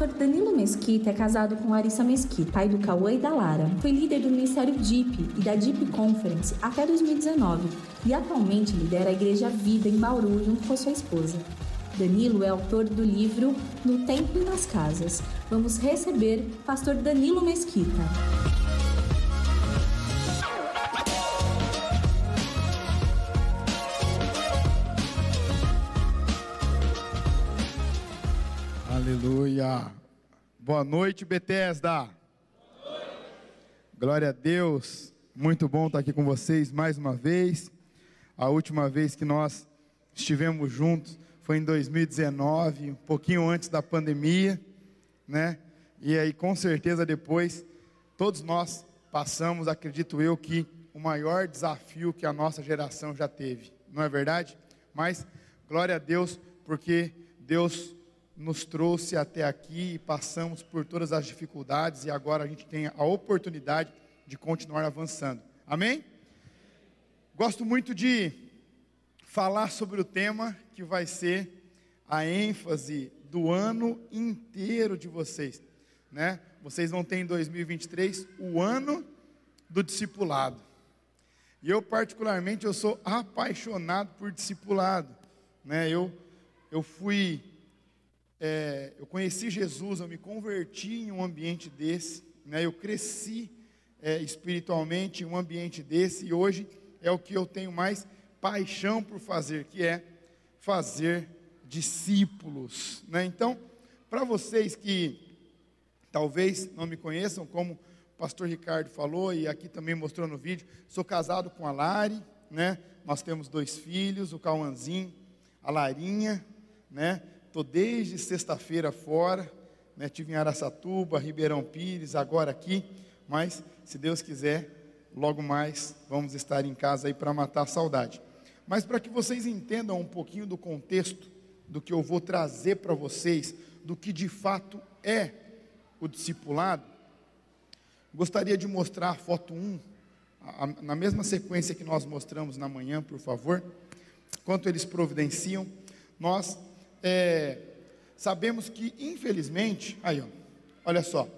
Pastor Danilo Mesquita é casado com Larissa Mesquita, pai do Cauã e da Lara. Foi líder do Ministério DIP e da DIP Conference até 2019 e atualmente lidera a Igreja Vida em Bauru junto com sua esposa. Danilo é autor do livro No Tempo e nas Casas. Vamos receber Pastor Danilo Mesquita. Boa noite, Bethesda. Boa noite. Glória a Deus. Muito bom estar aqui com vocês mais uma vez. A última vez que nós estivemos juntos foi em 2019, um pouquinho antes da pandemia, né? E aí, com certeza, depois, todos nós passamos, acredito eu, que o maior desafio que a nossa geração já teve, não é verdade? Mas, glória a Deus, porque Deus nos trouxe até aqui e passamos por todas as dificuldades e agora a gente tem a oportunidade de continuar avançando. Amém? Gosto muito de falar sobre o tema que vai ser a ênfase do ano inteiro de vocês, né? Vocês vão ter em 2023 o ano do discipulado. E eu particularmente eu sou apaixonado por discipulado, né? Eu eu fui é, eu conheci Jesus, eu me converti em um ambiente desse, né? eu cresci é, espiritualmente em um ambiente desse, e hoje é o que eu tenho mais paixão por fazer, que é fazer discípulos. Né? Então, para vocês que talvez não me conheçam, como o pastor Ricardo falou, e aqui também mostrou no vídeo, sou casado com a Lari, né? nós temos dois filhos, o Cauãzinho, a Larinha, né? Estou desde sexta-feira fora, né? Tive em Araçatuba, Ribeirão Pires, agora aqui, mas se Deus quiser, logo mais vamos estar em casa aí para matar a saudade. Mas para que vocês entendam um pouquinho do contexto do que eu vou trazer para vocês, do que de fato é o discipulado, gostaria de mostrar a foto 1, na mesma sequência que nós mostramos na manhã, por favor. Enquanto eles providenciam, nós é, sabemos que, infelizmente, aí, ó, olha só,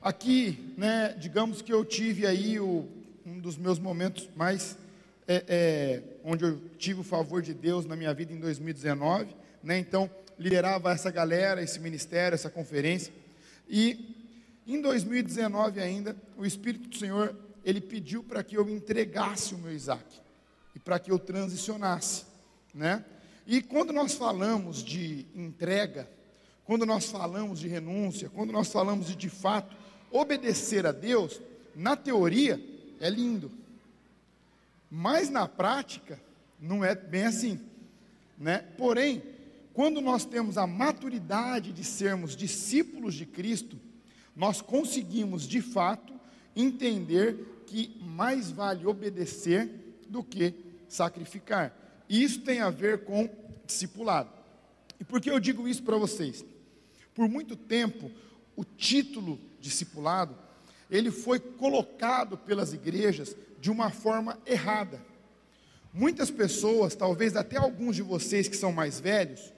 aqui, né, digamos que eu tive aí o, um dos meus momentos mais, é, é, onde eu tive o favor de Deus na minha vida em 2019, né, então, liderava essa galera, esse ministério, essa conferência, e em 2019 ainda, o Espírito do Senhor, ele pediu para que eu entregasse o meu Isaac, e para que eu transicionasse, né, e quando nós falamos de entrega, quando nós falamos de renúncia, quando nós falamos de de fato obedecer a Deus, na teoria é lindo, mas na prática não é bem assim, né? Porém, quando nós temos a maturidade de sermos discípulos de Cristo, nós conseguimos de fato entender que mais vale obedecer do que sacrificar. Isso tem a ver com discipulado. E por que eu digo isso para vocês? Por muito tempo, o título discipulado, ele foi colocado pelas igrejas de uma forma errada. Muitas pessoas, talvez até alguns de vocês que são mais velhos,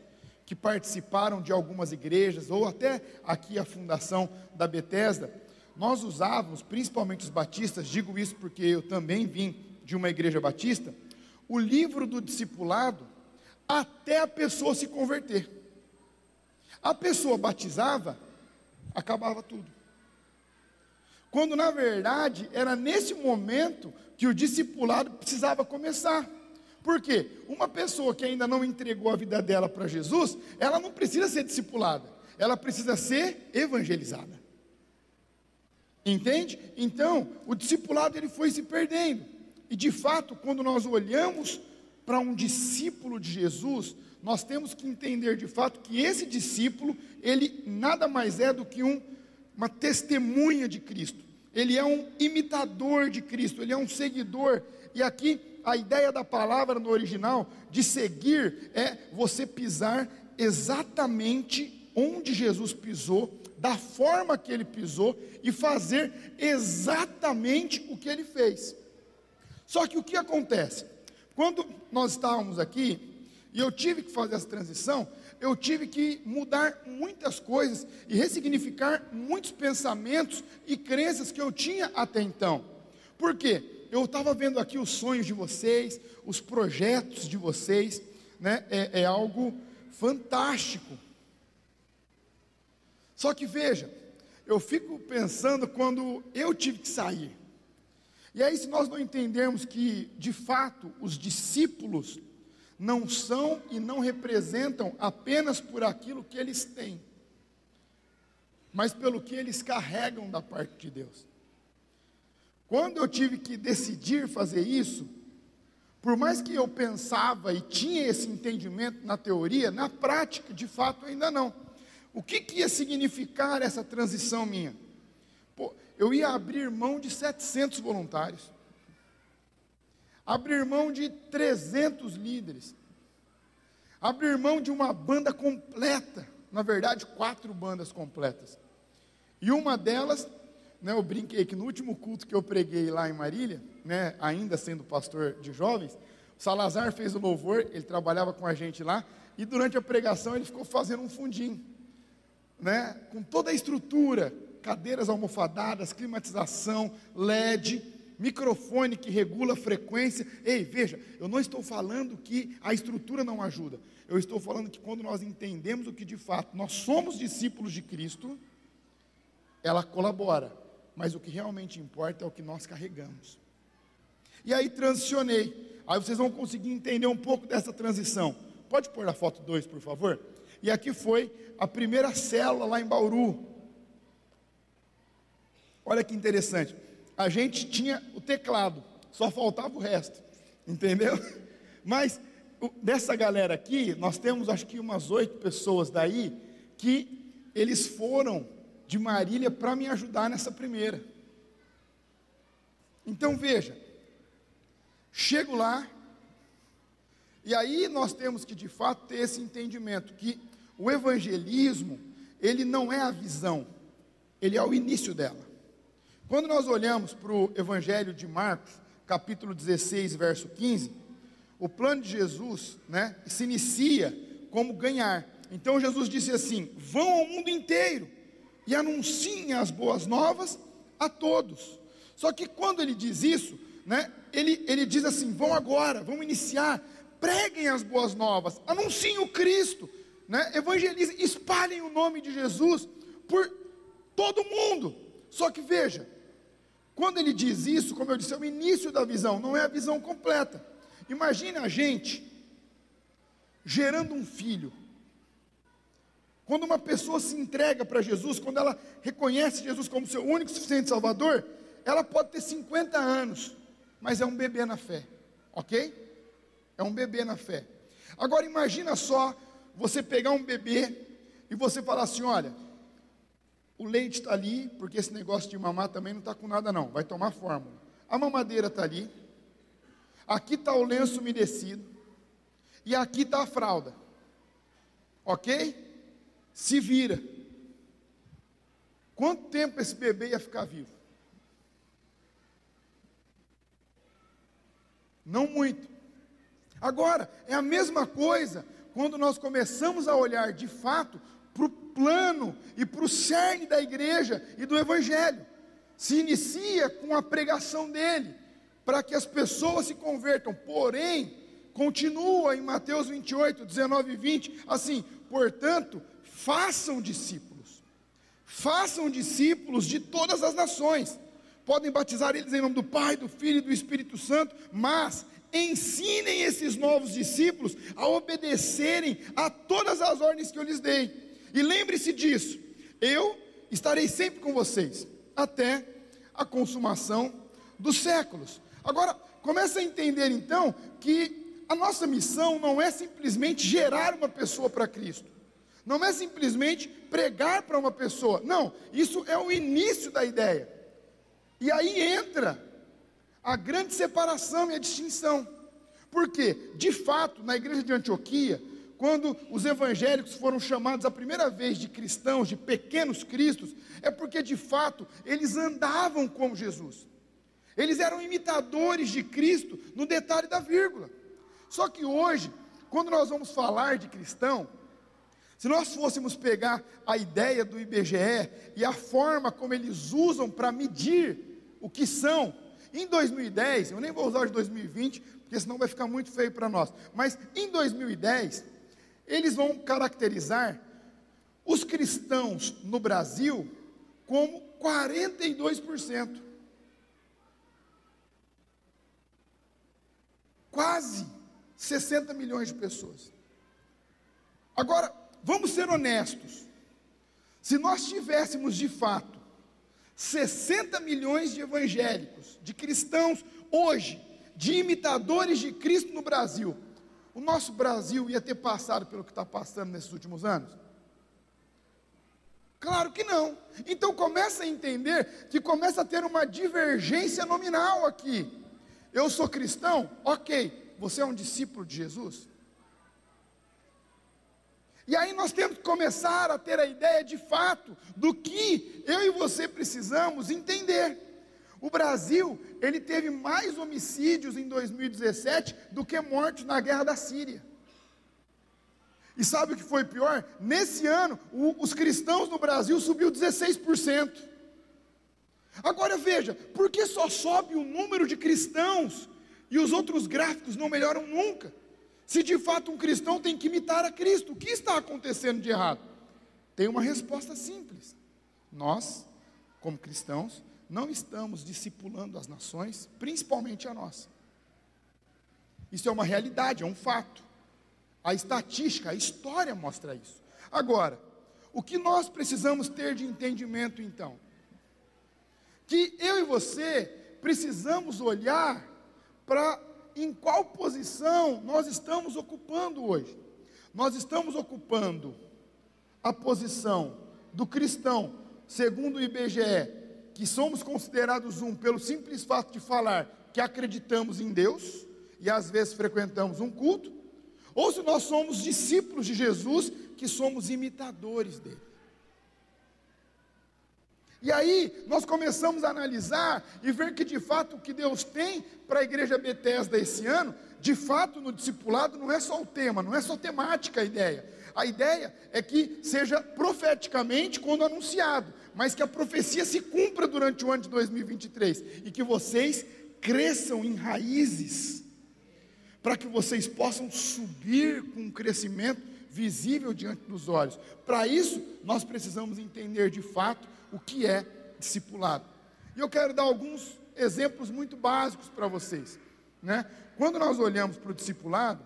que participaram de algumas igrejas, ou até aqui a fundação da Bethesda, nós usávamos, principalmente os batistas, digo isso porque eu também vim de uma igreja batista, o livro do discipulado até a pessoa se converter. A pessoa batizava, acabava tudo. Quando na verdade era nesse momento que o discipulado precisava começar. Por quê? Uma pessoa que ainda não entregou a vida dela para Jesus, ela não precisa ser discipulada, ela precisa ser evangelizada. Entende? Então, o discipulado ele foi se perdendo. E de fato, quando nós olhamos para um discípulo de Jesus, nós temos que entender de fato que esse discípulo, ele nada mais é do que um, uma testemunha de Cristo, ele é um imitador de Cristo, ele é um seguidor, e aqui a ideia da palavra no original de seguir é você pisar exatamente onde Jesus pisou, da forma que ele pisou e fazer exatamente o que ele fez. Só que o que acontece? Quando nós estávamos aqui, e eu tive que fazer essa transição, eu tive que mudar muitas coisas e ressignificar muitos pensamentos e crenças que eu tinha até então. Por quê? Eu estava vendo aqui os sonhos de vocês, os projetos de vocês, né? é, é algo fantástico. Só que veja, eu fico pensando quando eu tive que sair. E aí, se nós não entendermos que, de fato, os discípulos não são e não representam apenas por aquilo que eles têm, mas pelo que eles carregam da parte de Deus. Quando eu tive que decidir fazer isso, por mais que eu pensava e tinha esse entendimento na teoria, na prática, de fato, ainda não. O que, que ia significar essa transição minha? Eu ia abrir mão de 700 voluntários. Abrir mão de 300 líderes, abrir mão de uma banda completa, na verdade, quatro bandas completas. E uma delas, né, eu brinquei que no último culto que eu preguei lá em Marília, né, ainda sendo pastor de jovens, Salazar fez o louvor, ele trabalhava com a gente lá, e durante a pregação ele ficou fazendo um fundinho, né, com toda a estrutura, cadeiras almofadadas, climatização, LED, microfone que regula a frequência. Ei, veja, eu não estou falando que a estrutura não ajuda. Eu estou falando que quando nós entendemos o que de fato nós somos discípulos de Cristo, ela colabora. Mas o que realmente importa é o que nós carregamos. E aí transicionei. Aí vocês vão conseguir entender um pouco dessa transição. Pode pôr a foto 2, por favor? E aqui foi a primeira célula lá em Bauru. Olha que interessante a gente tinha o teclado, só faltava o resto, entendeu? Mas dessa galera aqui, nós temos acho que umas oito pessoas daí que eles foram de Marília para me ajudar nessa primeira. Então veja, chego lá, e aí nós temos que de fato ter esse entendimento que o evangelismo, ele não é a visão, ele é o início dela. Quando nós olhamos para o Evangelho de Marcos, capítulo 16, verso 15, o plano de Jesus né, se inicia como ganhar. Então Jesus disse assim: vão ao mundo inteiro e anunciem as boas novas a todos. Só que quando ele diz isso, né, ele, ele diz assim: vão agora, vão iniciar, preguem as boas novas, anunciem o Cristo, né, evangelizem, espalhem o nome de Jesus por todo mundo. Só que veja, quando ele diz isso, como eu disse, é o início da visão, não é a visão completa. Imagine a gente gerando um filho. Quando uma pessoa se entrega para Jesus, quando ela reconhece Jesus como seu único e suficiente Salvador, ela pode ter 50 anos, mas é um bebê na fé, ok? É um bebê na fé. Agora imagina só você pegar um bebê e você falar assim: olha, o leite está ali, porque esse negócio de mamar também não está com nada, não. Vai tomar fórmula. A mamadeira está ali. Aqui está o lenço umedecido. E aqui está a fralda. Ok? Se vira. Quanto tempo esse bebê ia ficar vivo? Não muito. Agora, é a mesma coisa quando nós começamos a olhar de fato plano e para o cerne da igreja e do evangelho. Se inicia com a pregação dele, para que as pessoas se convertam. Porém, continua em Mateus 28, 19 e 20, assim: portanto, façam discípulos, façam discípulos de todas as nações. Podem batizar eles em nome do Pai, do Filho e do Espírito Santo, mas ensinem esses novos discípulos a obedecerem a todas as ordens que eu lhes dei. E lembre-se disso: eu estarei sempre com vocês, até a consumação dos séculos. Agora, comece a entender então que a nossa missão não é simplesmente gerar uma pessoa para Cristo, não é simplesmente pregar para uma pessoa, não, isso é o início da ideia. E aí entra a grande separação e a distinção. Porque, de fato, na igreja de Antioquia, quando os evangélicos foram chamados a primeira vez de cristãos, de pequenos cristos, é porque de fato eles andavam como Jesus. Eles eram imitadores de Cristo no detalhe da vírgula. Só que hoje quando nós vamos falar de cristão, se nós fôssemos pegar a ideia do IBGE e a forma como eles usam para medir o que são, em 2010, eu nem vou usar de 2020, porque senão vai ficar muito feio para nós, mas em 2010, eles vão caracterizar os cristãos no Brasil como 42%. Quase 60 milhões de pessoas. Agora, vamos ser honestos. Se nós tivéssemos de fato 60 milhões de evangélicos, de cristãos hoje, de imitadores de Cristo no Brasil, o nosso Brasil ia ter passado pelo que está passando nesses últimos anos? Claro que não. Então começa a entender que começa a ter uma divergência nominal aqui. Eu sou cristão? Ok. Você é um discípulo de Jesus? E aí nós temos que começar a ter a ideia de fato do que eu e você precisamos entender. O Brasil, ele teve mais homicídios em 2017 do que mortes na guerra da Síria. E sabe o que foi pior? Nesse ano, o, os cristãos no Brasil subiu 16%. Agora veja, por que só sobe o número de cristãos e os outros gráficos não melhoram nunca? Se de fato um cristão tem que imitar a Cristo, o que está acontecendo de errado? Tem uma resposta simples. Nós, como cristãos, não estamos discipulando as nações, principalmente a nossa. Isso é uma realidade, é um fato. A estatística, a história mostra isso. Agora, o que nós precisamos ter de entendimento então? Que eu e você precisamos olhar para em qual posição nós estamos ocupando hoje. Nós estamos ocupando a posição do cristão, segundo o IBGE, que somos considerados um pelo simples fato de falar que acreditamos em Deus e às vezes frequentamos um culto, ou se nós somos discípulos de Jesus, que somos imitadores dele. E aí nós começamos a analisar e ver que de fato o que Deus tem para a igreja Bethesda esse ano, de fato no discipulado não é só o tema, não é só temática a ideia. A ideia é que seja profeticamente quando anunciado, mas que a profecia se cumpra durante o ano de 2023 e que vocês cresçam em raízes para que vocês possam subir com um crescimento visível diante dos olhos. Para isso, nós precisamos entender de fato o que é discipulado. E eu quero dar alguns exemplos muito básicos para vocês. Né? Quando nós olhamos para o discipulado,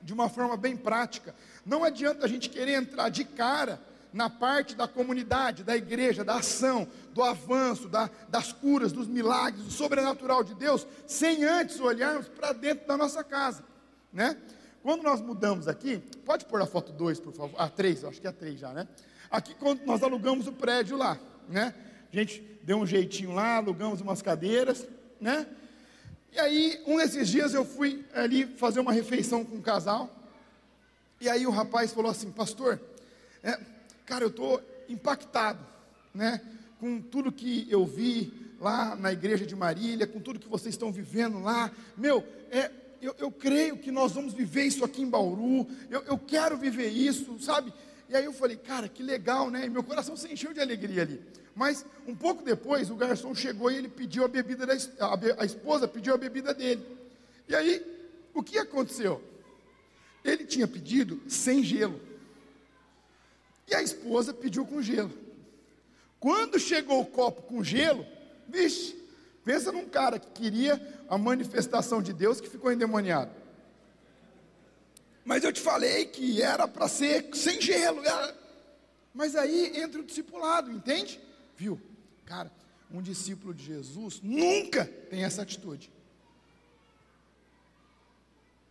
de uma forma bem prática, não adianta a gente querer entrar de cara na parte da comunidade, da igreja, da ação, do avanço, da, das curas, dos milagres, do sobrenatural de Deus, sem antes olharmos para dentro da nossa casa, né? Quando nós mudamos aqui, pode pôr a foto 2, por favor, a ah, 3, acho que é a 3 já, né? Aqui quando nós alugamos o prédio lá, né? A gente deu um jeitinho lá, alugamos umas cadeiras, né? E aí, um desses dias eu fui ali fazer uma refeição com um casal, e aí o rapaz falou assim, pastor, é, cara, eu estou impactado, né? Com tudo que eu vi lá na igreja de Marília, com tudo que vocês estão vivendo lá. Meu, é, eu, eu creio que nós vamos viver isso aqui em Bauru. Eu, eu quero viver isso, sabe? E aí eu falei, cara, que legal, né? E meu coração se encheu de alegria ali. Mas um pouco depois, o garçom chegou e ele pediu a bebida da a, a esposa pediu a bebida dele. E aí, o que aconteceu? Ele tinha pedido sem gelo. E a esposa pediu com gelo. Quando chegou o copo com gelo, vixe, pensa num cara que queria a manifestação de Deus que ficou endemoniado. Mas eu te falei que era para ser sem gelo. Era... Mas aí entra o discipulado, entende? Viu? Cara, um discípulo de Jesus nunca tem essa atitude.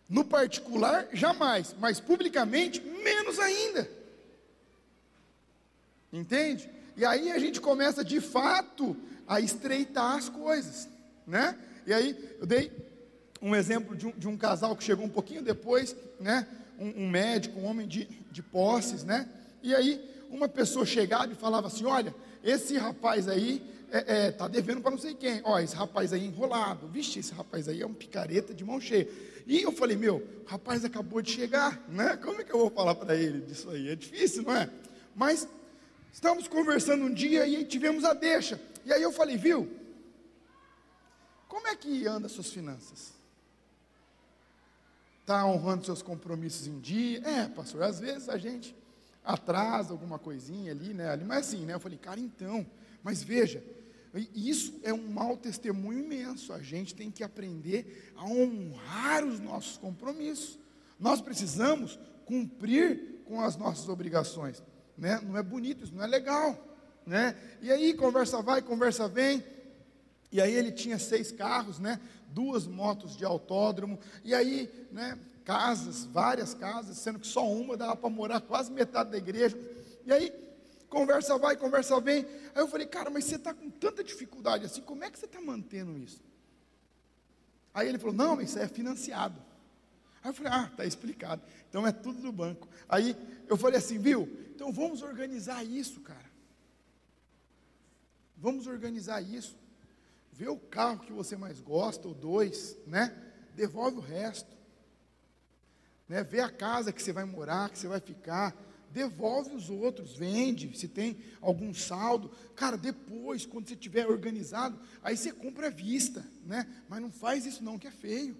No particular, jamais, mas publicamente, menos ainda. Entende? E aí a gente começa de fato a estreitar as coisas, né? E aí eu dei um exemplo de um, de um casal que chegou um pouquinho depois, né? Um, um, médico, um homem de, de posses, né? E aí uma pessoa chegava e falava assim: Olha, esse rapaz aí é, é, tá devendo para não sei quem. Ó, esse rapaz aí enrolado. Vixe, esse rapaz aí é um picareta de mão cheia. E eu falei, meu, o rapaz acabou de chegar, né? Como é que eu vou falar para ele disso aí? É difícil, não é? Mas estamos conversando um dia e tivemos a deixa. E aí eu falei, viu? Como é que anda suas finanças? Está honrando seus compromissos em dia? É, pastor, às vezes a gente atrasa alguma coisinha ali, né? Mas assim, né? Eu falei, cara, então, mas veja, isso é um mau testemunho imenso. A gente tem que aprender a honrar os nossos compromissos. Nós precisamos cumprir com as nossas obrigações. Né? Não é bonito, isso não é legal. Né? E aí, conversa vai, conversa vem. E aí ele tinha seis carros, né? duas motos de autódromo, e aí, né, casas, várias casas, sendo que só uma dava para morar quase metade da igreja. E aí, conversa vai, conversa vem. Aí eu falei, cara, mas você está com tanta dificuldade assim, como é que você está mantendo isso? Aí ele falou, não, isso é financiado. Aí eu falei, ah, está explicado. Então é tudo do banco. Aí eu falei assim, viu? Então vamos organizar isso, cara. Vamos organizar isso. Vê o carro que você mais gosta, ou dois, né? Devolve o resto. Né? Vê a casa que você vai morar, que você vai ficar devolve os outros, vende, se tem algum saldo. Cara, depois, quando você tiver organizado, aí você compra à vista, né? Mas não faz isso não, que é feio.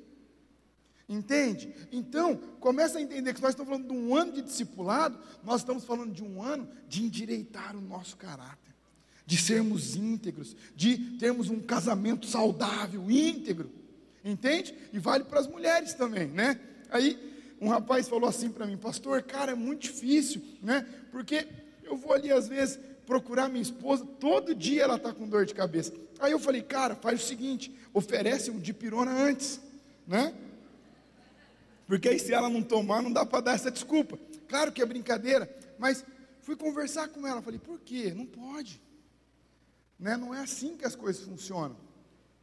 Entende? Então, começa a entender que nós estamos falando de um ano de discipulado, nós estamos falando de um ano de endireitar o nosso caráter, de sermos íntegros, de termos um casamento saudável, íntegro. Entende? E vale para as mulheres também, né? Aí um rapaz falou assim para mim, pastor, cara, é muito difícil, né? Porque eu vou ali às vezes procurar minha esposa, todo dia ela está com dor de cabeça. Aí eu falei, cara, faz o seguinte, oferece um dipirona antes, né? Porque aí se ela não tomar, não dá para dar essa desculpa. Claro que é brincadeira, mas fui conversar com ela, falei, por quê? Não pode. Né? Não é assim que as coisas funcionam.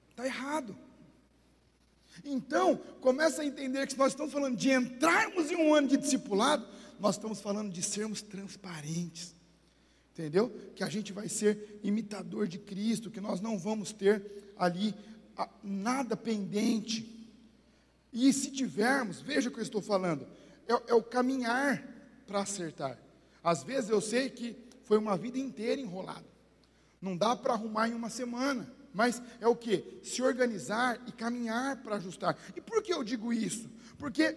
Está errado. Então, começa a entender que se nós estamos falando de entrarmos em um ano de discipulado, nós estamos falando de sermos transparentes. Entendeu? Que a gente vai ser imitador de Cristo, que nós não vamos ter ali nada pendente. E se tivermos, veja o que eu estou falando, é, é o caminhar para acertar. Às vezes eu sei que foi uma vida inteira enrolado. Não dá para arrumar em uma semana. Mas é o que? Se organizar e caminhar para ajustar. E por que eu digo isso? Porque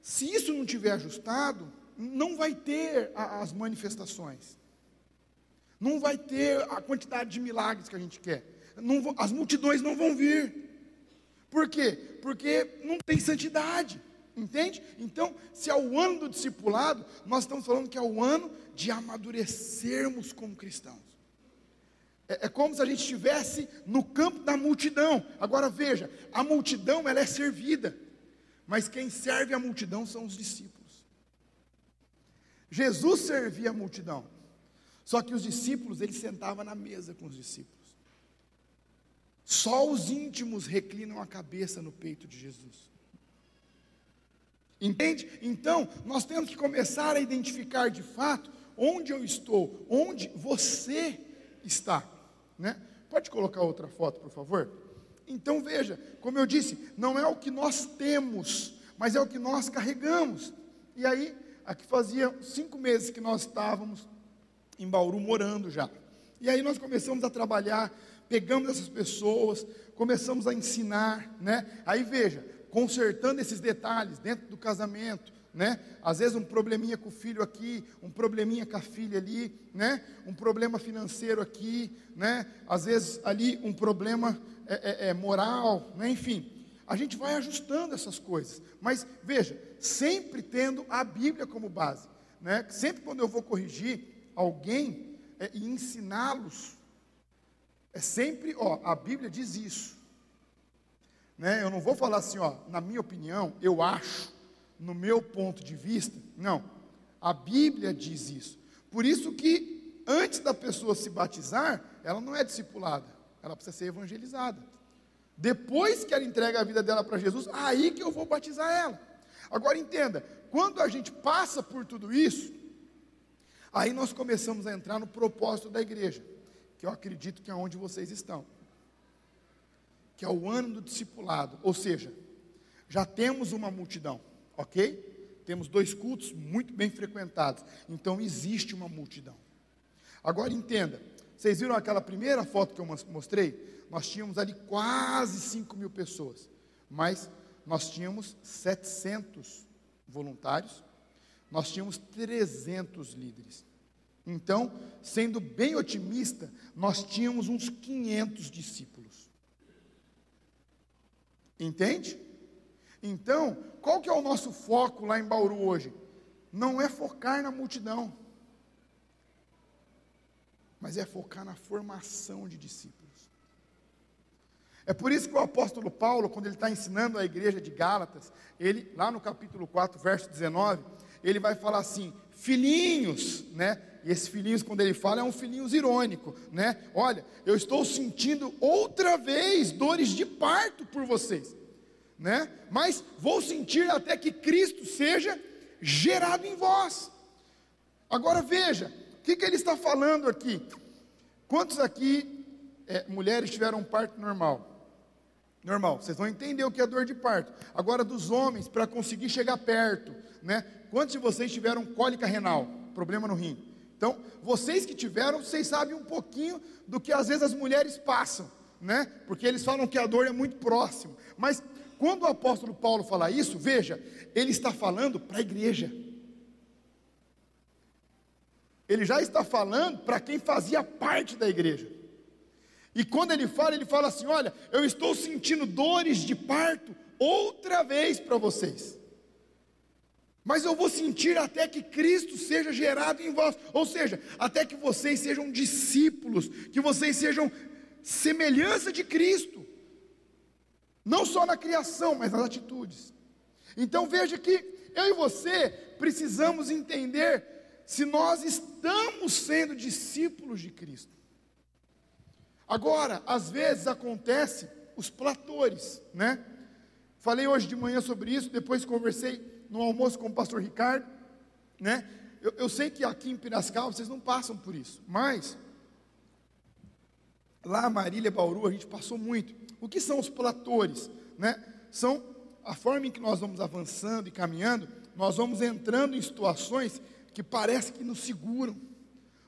se isso não tiver ajustado, não vai ter a, as manifestações. Não vai ter a quantidade de milagres que a gente quer. Não, as multidões não vão vir. Por quê? Porque não tem santidade. Entende? Então, se é o ano do discipulado, nós estamos falando que é o ano de amadurecermos como cristãos. É, é, como se a gente estivesse no campo da multidão. Agora veja, a multidão ela é servida, mas quem serve a multidão são os discípulos. Jesus servia a multidão, só que os discípulos ele sentava na mesa com os discípulos. Só os íntimos reclinam a cabeça no peito de Jesus. Entende? Então, nós temos que começar a identificar de fato onde eu estou, onde você está. Né? Pode colocar outra foto, por favor? Então veja, como eu disse, não é o que nós temos, mas é o que nós carregamos. E aí, aqui fazia cinco meses que nós estávamos em Bauru morando já. E aí nós começamos a trabalhar, pegamos essas pessoas, começamos a ensinar, né? Aí veja, consertando esses detalhes dentro do casamento, né? Às vezes um probleminha com o filho aqui, um probleminha com a filha ali, né? Um problema financeiro aqui, né? Às vezes ali um problema é, é, é moral, né? Enfim, a gente vai ajustando essas coisas. Mas veja, sempre tendo a Bíblia como base, né? Sempre quando eu vou corrigir alguém é, e ensiná-los, é sempre, ó, a Bíblia diz isso. Né? Eu não vou falar assim, ó, na minha opinião, eu acho no meu ponto de vista. Não. A Bíblia diz isso. Por isso que antes da pessoa se batizar, ela não é discipulada, ela precisa ser evangelizada. Depois que ela entrega a vida dela para Jesus, aí que eu vou batizar ela. Agora entenda, quando a gente passa por tudo isso, aí nós começamos a entrar no propósito da igreja, que eu acredito que é onde vocês estão, que é o ano do discipulado, ou seja, já temos uma multidão, ok? Temos dois cultos muito bem frequentados, então existe uma multidão. Agora entenda, vocês viram aquela primeira foto que eu mostrei? Nós tínhamos ali quase 5 mil pessoas, mas nós tínhamos 700 voluntários, nós tínhamos 300 líderes. Então, sendo bem otimista, nós tínhamos uns 500 discípulos. Entende? Então, qual que é o nosso foco lá em Bauru hoje? Não é focar na multidão, mas é focar na formação de discípulos. É por isso que o apóstolo Paulo, quando ele está ensinando a igreja de Gálatas, ele, lá no capítulo 4, verso 19, ele vai falar assim: filhinhos, né? E esse filhinhos, quando ele fala, é um filhinhos irônico, né? Olha, eu estou sentindo outra vez dores de parto por vocês, né? Mas vou sentir até que Cristo seja gerado em vós. Agora veja, o que, que ele está falando aqui? Quantos aqui, é, mulheres, tiveram parto normal? Normal, vocês vão entender o que é dor de parto. Agora, dos homens, para conseguir chegar perto, né? Quantos de vocês tiveram cólica renal? Problema no rim. Então, vocês que tiveram, vocês sabem um pouquinho do que às vezes as mulheres passam, né? Porque eles falam que a dor é muito próxima. Mas quando o apóstolo Paulo fala isso, veja, ele está falando para a igreja. Ele já está falando para quem fazia parte da igreja. E quando ele fala, ele fala assim: Olha, eu estou sentindo dores de parto outra vez para vocês. Mas eu vou sentir até que Cristo seja gerado em vós, ou seja, até que vocês sejam discípulos, que vocês sejam semelhança de Cristo, não só na criação, mas nas atitudes. Então veja que eu e você precisamos entender se nós estamos sendo discípulos de Cristo. Agora, às vezes acontece os platores, né? Falei hoje de manhã sobre isso, depois conversei no almoço com o pastor Ricardo, né? Eu, eu sei que aqui em Piracicaba vocês não passam por isso, mas lá Marília, Bauru, a gente passou muito. O que são os platores, né? São a forma em que nós vamos avançando e caminhando, nós vamos entrando em situações que parece que nos seguram,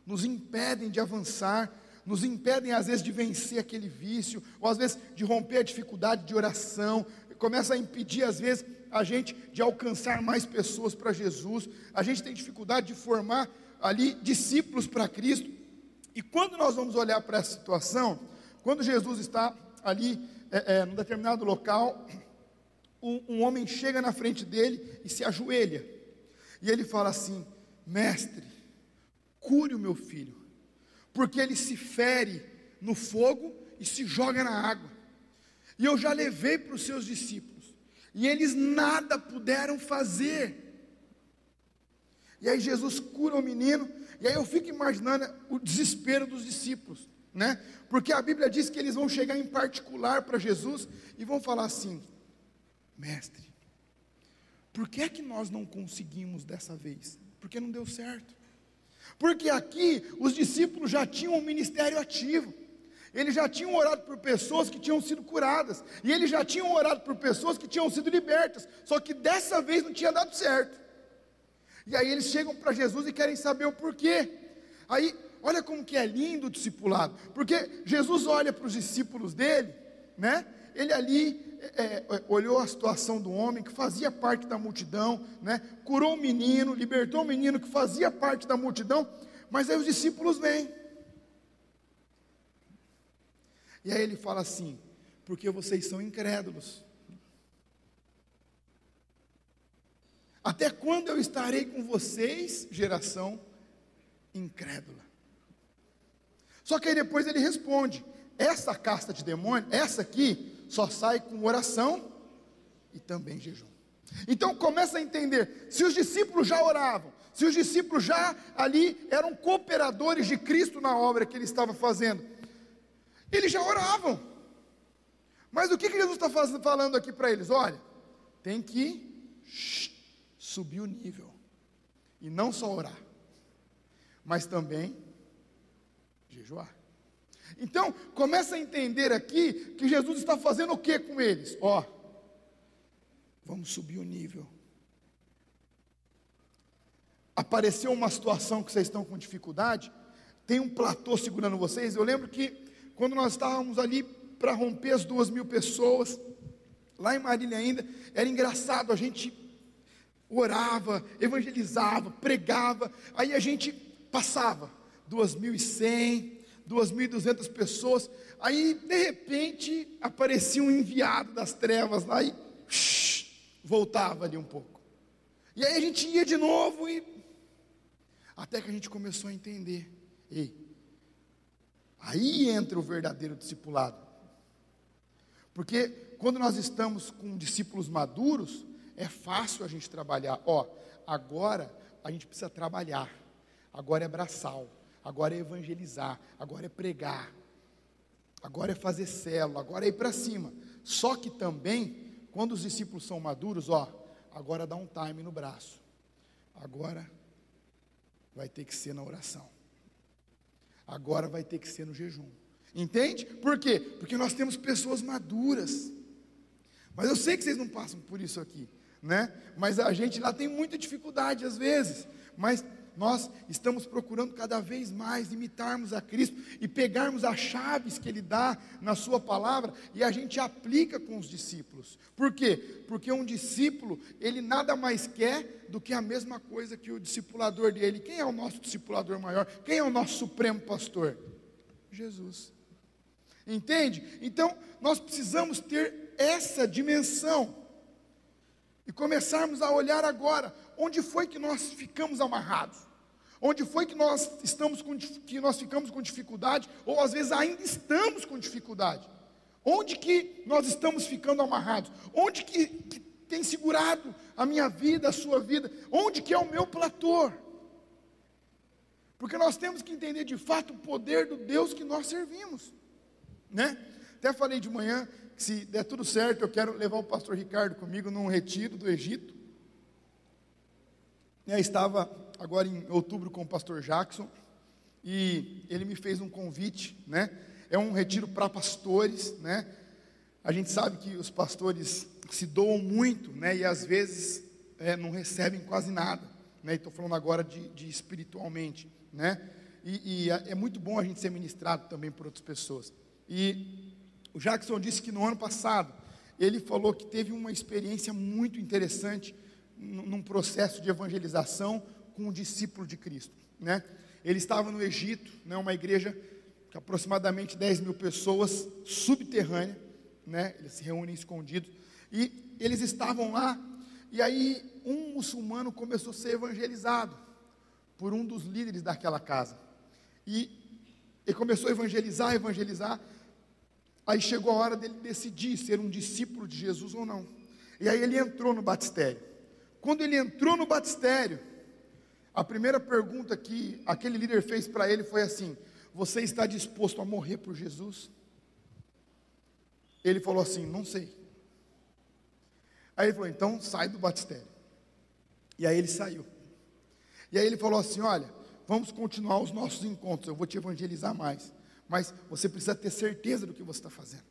nos impedem de avançar, nos impedem às vezes de vencer aquele vício, ou às vezes de romper a dificuldade de oração, começa a impedir às vezes a gente de alcançar mais pessoas para Jesus, a gente tem dificuldade de formar ali discípulos para Cristo. E quando nós vamos olhar para essa situação, quando Jesus está ali é, é, num determinado local, um, um homem chega na frente dele e se ajoelha, e ele fala assim: Mestre, cure o meu filho porque ele se fere no fogo e se joga na água. E eu já levei para os seus discípulos, e eles nada puderam fazer. E aí Jesus cura o menino, e aí eu fico imaginando o desespero dos discípulos, né? Porque a Bíblia diz que eles vão chegar em particular para Jesus e vão falar assim: Mestre, por que é que nós não conseguimos dessa vez? Porque não deu certo. Porque aqui os discípulos já tinham um ministério ativo. Eles já tinham orado por pessoas que tinham sido curadas. E eles já tinham orado por pessoas que tinham sido libertas. Só que dessa vez não tinha dado certo. E aí eles chegam para Jesus e querem saber o porquê. Aí, olha como que é lindo o discipulado. Porque Jesus olha para os discípulos dele, né? Ele ali é, é, olhou a situação do homem que fazia parte da multidão, né? curou o menino, libertou o menino que fazia parte da multidão, mas aí os discípulos vêm. E aí ele fala assim: porque vocês são incrédulos. Até quando eu estarei com vocês, geração incrédula? Só que aí depois ele responde: essa casta de demônio, essa aqui, só sai com oração e também jejum. Então começa a entender, se os discípulos já oravam, se os discípulos já ali eram cooperadores de Cristo na obra que ele estava fazendo, eles já oravam. Mas o que, que Jesus está falando aqui para eles? Olha, tem que subir o nível. E não só orar, mas também jejuar. Então, começa a entender aqui que Jesus está fazendo o que com eles? Ó, vamos subir o nível. Apareceu uma situação que vocês estão com dificuldade, tem um platô segurando vocês. Eu lembro que quando nós estávamos ali para romper as duas mil pessoas, lá em Marília ainda, era engraçado, a gente orava, evangelizava, pregava, aí a gente passava, duas mil e cem, duas mil e duzentas pessoas, aí de repente aparecia um enviado das trevas lá e shh, voltava ali um pouco, e aí a gente ia de novo e até que a gente começou a entender, ei, aí entra o verdadeiro discipulado, porque quando nós estamos com discípulos maduros, é fácil a gente trabalhar. Ó, agora a gente precisa trabalhar. Agora é braçal, agora é evangelizar, agora é pregar, agora é fazer célula, agora é ir para cima. Só que também, quando os discípulos são maduros, ó, agora dá um time no braço. Agora vai ter que ser na oração. Agora vai ter que ser no jejum. Entende? Por quê? Porque nós temos pessoas maduras. Mas eu sei que vocês não passam por isso aqui, né? Mas a gente lá tem muita dificuldade às vezes. Mas nós estamos procurando cada vez mais imitarmos a Cristo e pegarmos as chaves que Ele dá na Sua palavra e a gente aplica com os discípulos. Por quê? Porque um discípulo, ele nada mais quer do que a mesma coisa que o discipulador dele. Quem é o nosso discipulador maior? Quem é o nosso supremo pastor? Jesus. Entende? Então, nós precisamos ter essa dimensão e começarmos a olhar agora onde foi que nós ficamos amarrados? Onde foi que nós estamos com, que nós ficamos com dificuldade ou às vezes ainda estamos com dificuldade? Onde que nós estamos ficando amarrados? Onde que, que tem segurado a minha vida, a sua vida? Onde que é o meu platô? Porque nós temos que entender de fato o poder do Deus que nós servimos, né? Até falei de manhã se der tudo certo, eu quero levar o pastor Ricardo comigo num retiro do Egito. Eu estava agora em outubro com o pastor Jackson e ele me fez um convite, né? É um retiro para pastores, né? A gente sabe que os pastores se doam muito, né? E às vezes é, não recebem quase nada, né? Estou falando agora de, de espiritualmente, né? E, e, é muito bom a gente ser ministrado também por outras pessoas. E o Jackson disse que no ano passado ele falou que teve uma experiência muito interessante num processo de evangelização com um discípulo de Cristo, né? Ele estava no Egito, né, uma igreja de aproximadamente 10 mil pessoas, subterrânea, né? Eles se reúnem escondidos e eles estavam lá e aí um muçulmano começou a ser evangelizado por um dos líderes daquela casa e ele começou a evangelizar, evangelizar. Aí chegou a hora dele decidir ser um discípulo de Jesus ou não. E aí ele entrou no batistério. Quando ele entrou no batistério, a primeira pergunta que aquele líder fez para ele foi assim: Você está disposto a morrer por Jesus? Ele falou assim: Não sei. Aí ele falou: Então sai do batistério. E aí ele saiu. E aí ele falou assim: Olha, vamos continuar os nossos encontros, eu vou te evangelizar mais. Mas você precisa ter certeza do que você está fazendo.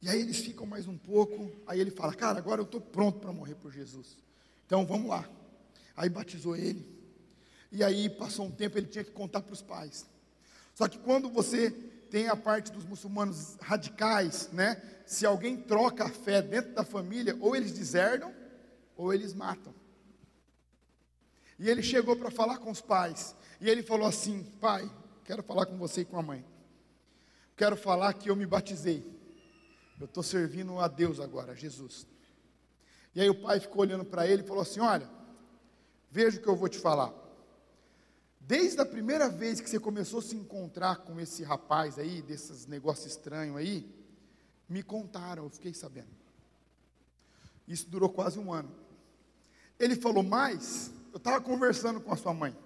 E aí eles ficam mais um pouco, aí ele fala, cara, agora eu estou pronto para morrer por Jesus. Então vamos lá. Aí batizou ele. E aí passou um tempo, ele tinha que contar para os pais. Só que quando você tem a parte dos muçulmanos radicais, né? Se alguém troca a fé dentro da família, ou eles deserdam, ou eles matam. E ele chegou para falar com os pais. E ele falou assim: Pai, quero falar com você e com a mãe. Quero falar que eu me batizei. Eu estou servindo a Deus agora, a Jesus. E aí o pai ficou olhando para ele e falou assim: Olha, veja o que eu vou te falar. Desde a primeira vez que você começou a se encontrar com esse rapaz aí, desses negócios estranhos aí, me contaram, eu fiquei sabendo. Isso durou quase um ano. Ele falou, mas eu estava conversando com a sua mãe,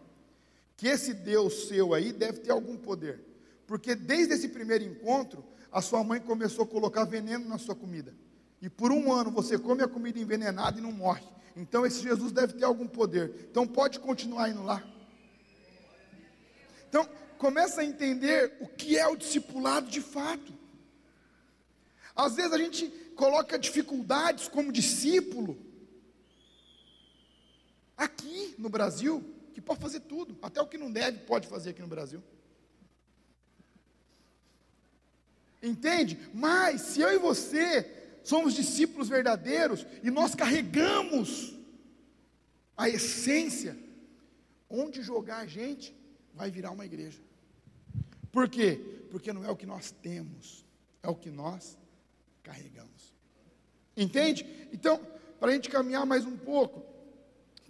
que esse Deus seu aí deve ter algum poder. Porque desde esse primeiro encontro, a sua mãe começou a colocar veneno na sua comida. E por um ano você come a comida envenenada e não morre. Então esse Jesus deve ter algum poder. Então pode continuar indo lá. Então, começa a entender o que é o discipulado de fato. Às vezes a gente coloca dificuldades como discípulo aqui no Brasil, que pode fazer tudo, até o que não deve pode fazer aqui no Brasil. Entende? Mas se eu e você somos discípulos verdadeiros e nós carregamos a essência, onde jogar a gente vai virar uma igreja. Por quê? Porque não é o que nós temos, é o que nós carregamos. Entende? Então, para a gente caminhar mais um pouco,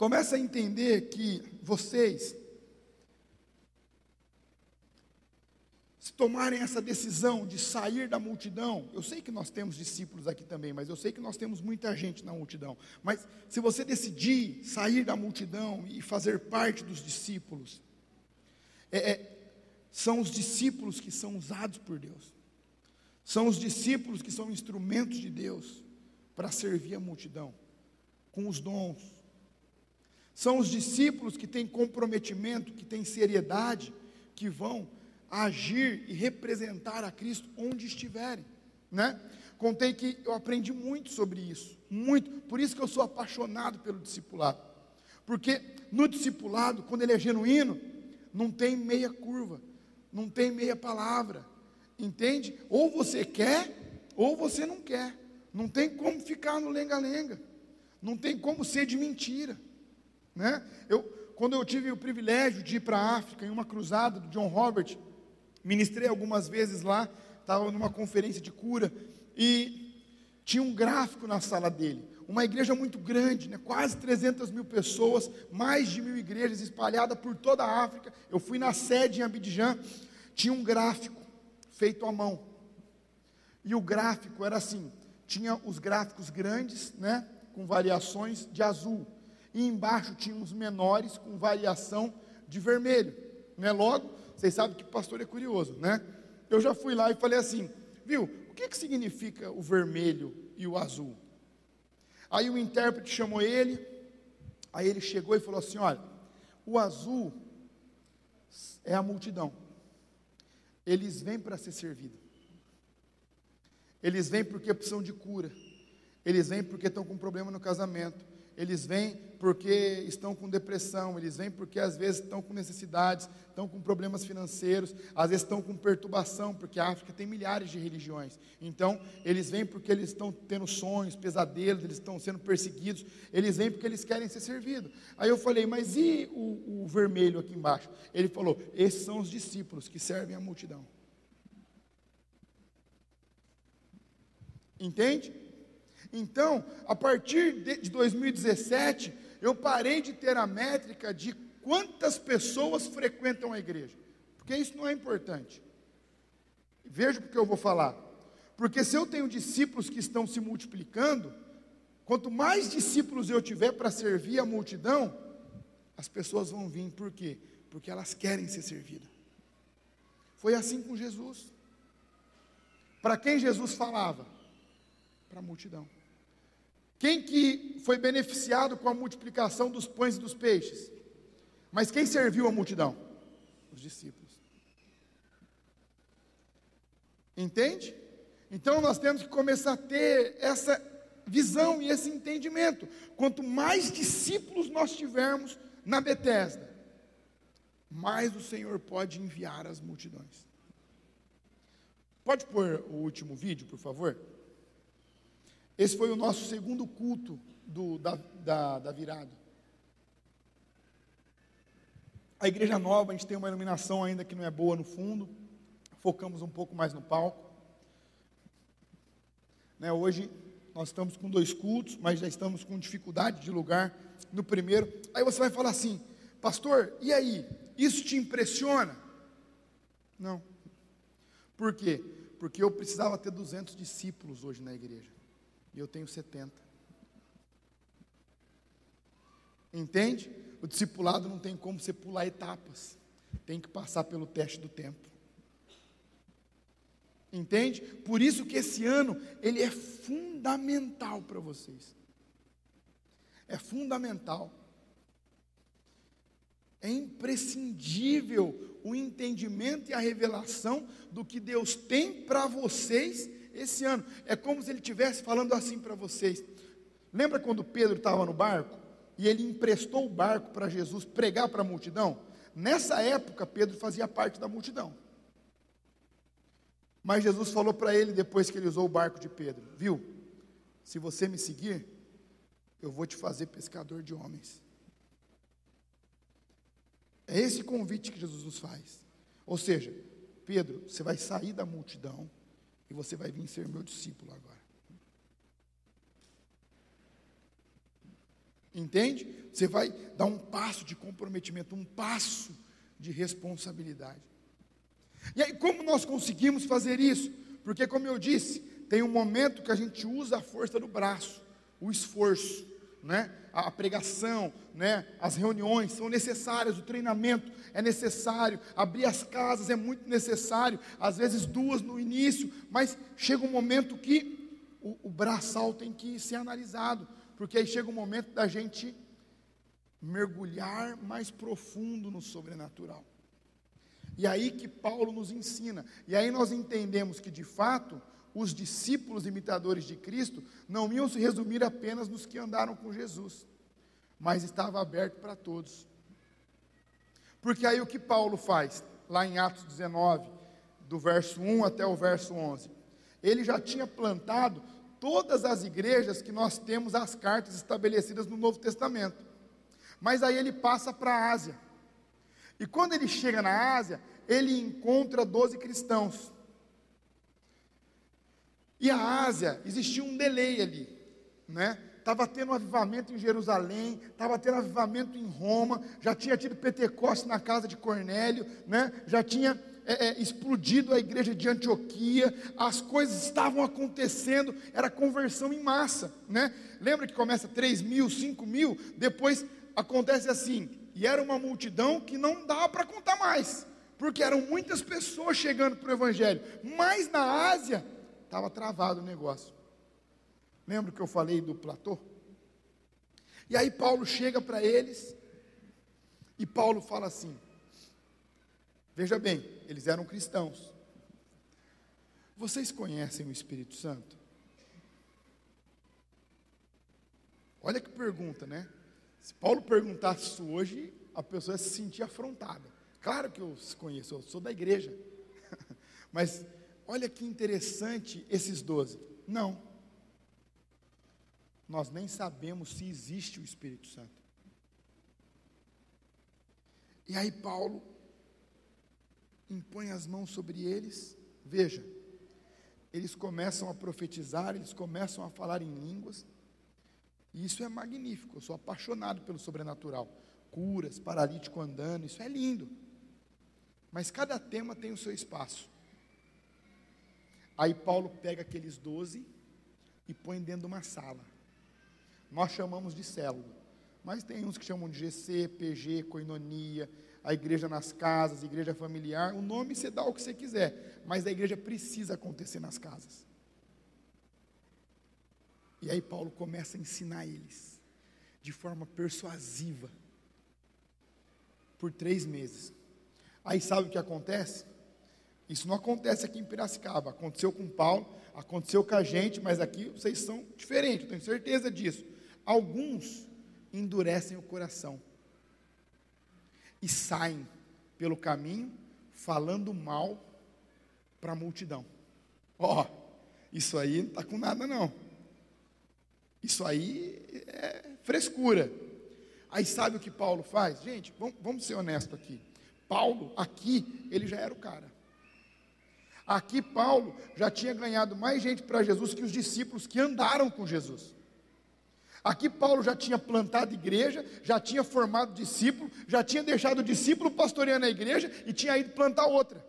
começa a entender que vocês se tomarem essa decisão de sair da multidão, eu sei que nós temos discípulos aqui também, mas eu sei que nós temos muita gente na multidão. Mas se você decidir sair da multidão e fazer parte dos discípulos, é, é, são os discípulos que são usados por Deus, são os discípulos que são instrumentos de Deus para servir a multidão, com os dons. São os discípulos que têm comprometimento, que têm seriedade, que vão agir e representar a Cristo onde estiverem, né? Contei que eu aprendi muito sobre isso, muito. Por isso que eu sou apaixonado pelo discipulado. Porque no discipulado, quando ele é genuíno, não tem meia curva, não tem meia palavra. Entende? Ou você quer, ou você não quer. Não tem como ficar no lenga-lenga. Não tem como ser de mentira, né? Eu quando eu tive o privilégio de ir para a África em uma cruzada do John Robert, Ministrei algumas vezes lá, estava numa conferência de cura e tinha um gráfico na sala dele. Uma igreja muito grande, né? quase 300 mil pessoas, mais de mil igrejas espalhadas por toda a África. Eu fui na sede em Abidjan, tinha um gráfico feito à mão. E o gráfico era assim: tinha os gráficos grandes, né? com variações de azul. E embaixo tinha os menores com variação de vermelho. Né? Logo, vocês sabem que o pastor é curioso, né? Eu já fui lá e falei assim, viu, o que, que significa o vermelho e o azul? Aí o intérprete chamou ele, aí ele chegou e falou assim: olha, o azul é a multidão, eles vêm para ser servidos, eles vêm porque precisam de cura, eles vêm porque estão com problema no casamento, eles vêm porque estão com depressão, eles vêm porque às vezes estão com necessidades, estão com problemas financeiros, às vezes estão com perturbação, porque a África tem milhares de religiões. Então, eles vêm porque eles estão tendo sonhos, pesadelos, eles estão sendo perseguidos, eles vêm porque eles querem ser servidos. Aí eu falei, mas e o, o vermelho aqui embaixo? Ele falou: esses são os discípulos que servem a multidão. Entende? Então, a partir de 2017, eu parei de ter a métrica de quantas pessoas frequentam a igreja, porque isso não é importante. Veja porque eu vou falar. Porque se eu tenho discípulos que estão se multiplicando, quanto mais discípulos eu tiver para servir a multidão, as pessoas vão vir, por quê? Porque elas querem ser servidas. Foi assim com Jesus. Para quem Jesus falava? Para a multidão. Quem que foi beneficiado com a multiplicação dos pães e dos peixes? Mas quem serviu a multidão? Os discípulos. Entende? Então nós temos que começar a ter essa visão e esse entendimento. Quanto mais discípulos nós tivermos na Betesda, mais o Senhor pode enviar as multidões. Pode pôr o último vídeo, por favor? Esse foi o nosso segundo culto do, da, da, da virada. A igreja nova, a gente tem uma iluminação ainda que não é boa no fundo. Focamos um pouco mais no palco. Né, hoje nós estamos com dois cultos, mas já estamos com dificuldade de lugar no primeiro. Aí você vai falar assim, pastor, e aí? Isso te impressiona? Não. Por quê? Porque eu precisava ter 200 discípulos hoje na igreja e eu tenho 70. Entende? O discipulado não tem como você pular etapas, tem que passar pelo teste do tempo. Entende? Por isso que esse ano ele é fundamental para vocês. É fundamental. É imprescindível o entendimento e a revelação do que Deus tem para vocês esse ano. É como se Ele estivesse falando assim para vocês. Lembra quando Pedro estava no barco e ele emprestou o barco para Jesus pregar para a multidão? Nessa época, Pedro fazia parte da multidão. Mas Jesus falou para ele depois que ele usou o barco de Pedro: Viu, se você me seguir, eu vou te fazer pescador de homens. É esse convite que Jesus nos faz. Ou seja, Pedro, você vai sair da multidão e você vai vir ser meu discípulo agora. Entende? Você vai dar um passo de comprometimento, um passo de responsabilidade. E aí, como nós conseguimos fazer isso? Porque, como eu disse, tem um momento que a gente usa a força do braço, o esforço, né? A pregação, né? as reuniões são necessárias, o treinamento é necessário, abrir as casas é muito necessário, às vezes duas no início, mas chega um momento que o, o braçal tem que ser analisado, porque aí chega o um momento da gente mergulhar mais profundo no sobrenatural. E aí que Paulo nos ensina, e aí nós entendemos que de fato os discípulos imitadores de Cristo não iam se resumir apenas nos que andaram com Jesus, mas estava aberto para todos. Porque aí o que Paulo faz, lá em Atos 19, do verso 1 até o verso 11, ele já tinha plantado todas as igrejas que nós temos as cartas estabelecidas no Novo Testamento. Mas aí ele passa para a Ásia. E quando ele chega na Ásia, ele encontra 12 cristãos. E a Ásia, existia um delay ali, né? Estava tendo avivamento em Jerusalém, estava tendo avivamento em Roma, já tinha tido Pentecoste na casa de Cornélio, né? já tinha é, é, explodido a igreja de Antioquia, as coisas estavam acontecendo, era conversão em massa. Né? Lembra que começa 3 mil, 5 mil, depois acontece assim, e era uma multidão que não dava para contar mais, porque eram muitas pessoas chegando para o Evangelho, mas na Ásia, Estava travado o negócio. Lembra que eu falei do platô? E aí Paulo chega para eles e Paulo fala assim: Veja bem, eles eram cristãos. Vocês conhecem o Espírito Santo? Olha que pergunta, né? Se Paulo perguntasse isso hoje, a pessoa ia se sentir afrontada. Claro que eu conheço, eu sou da igreja. Mas Olha que interessante esses doze. Não. Nós nem sabemos se existe o Espírito Santo. E aí Paulo impõe as mãos sobre eles. Veja, eles começam a profetizar, eles começam a falar em línguas. E isso é magnífico. Eu sou apaixonado pelo sobrenatural. Curas, paralítico andando, isso é lindo. Mas cada tema tem o seu espaço. Aí Paulo pega aqueles doze e põe dentro de uma sala. Nós chamamos de célula. Mas tem uns que chamam de GC, PG, coinonia, a igreja nas casas, igreja familiar. O nome você dá o que você quiser, mas a igreja precisa acontecer nas casas. E aí Paulo começa a ensinar eles, de forma persuasiva, por três meses. Aí sabe o que acontece? Isso não acontece aqui em Piracicaba. Aconteceu com Paulo, aconteceu com a gente, mas aqui vocês são diferentes, tenho certeza disso. Alguns endurecem o coração e saem pelo caminho falando mal para a multidão. Ó, oh, isso aí não está com nada não. Isso aí é frescura. Aí sabe o que Paulo faz? Gente, vamos, vamos ser honestos aqui. Paulo, aqui, ele já era o cara. Aqui Paulo já tinha ganhado mais gente para Jesus que os discípulos que andaram com Jesus. Aqui Paulo já tinha plantado igreja, já tinha formado discípulo, já tinha deixado o discípulo pastoreando a igreja e tinha ido plantar outra.